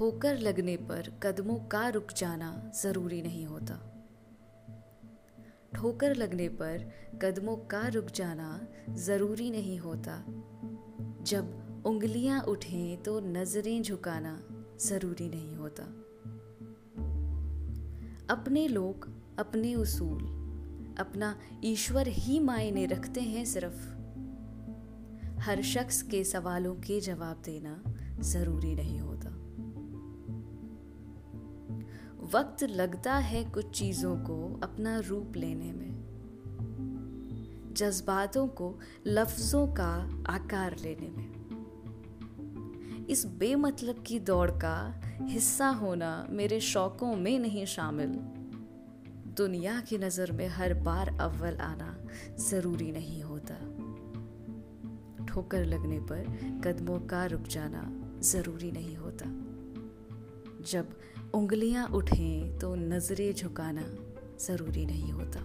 ठोकर लगने पर कदमों का रुक जाना ज़रूरी नहीं होता। ठोकर लगने पर कदमों का रुक जाना ज़रूरी नहीं होता। जब उंगलियाँ उठें तो नज़रें झुकाना ज़रूरी नहीं होता। अपने लोग, अपने उसूल, अपना ईश्वर ही मायने रखते हैं सिर्फ़। हर शख्स के सवालों के जवाब देना ज़रूरी नहीं होता। वक्त लगता है कुछ चीज़ों को अपना रूप लेने में। जज्बातों को लफ्ज़ों का आकार लेने में। इस बेमतलब की दौड़ का हिस्सा होना मेरे शौकों में नहीं शामिल। दुनिया की नज़र में हर बार अव्वल आना ज़रूरी नहीं होता। ठोकर लगने पर कदमों का रुक जाना ज़रूरी नहीं होता। जब उंगलियाँ उठें तो नज़रें झुकाना ज़रूरी नहीं होता।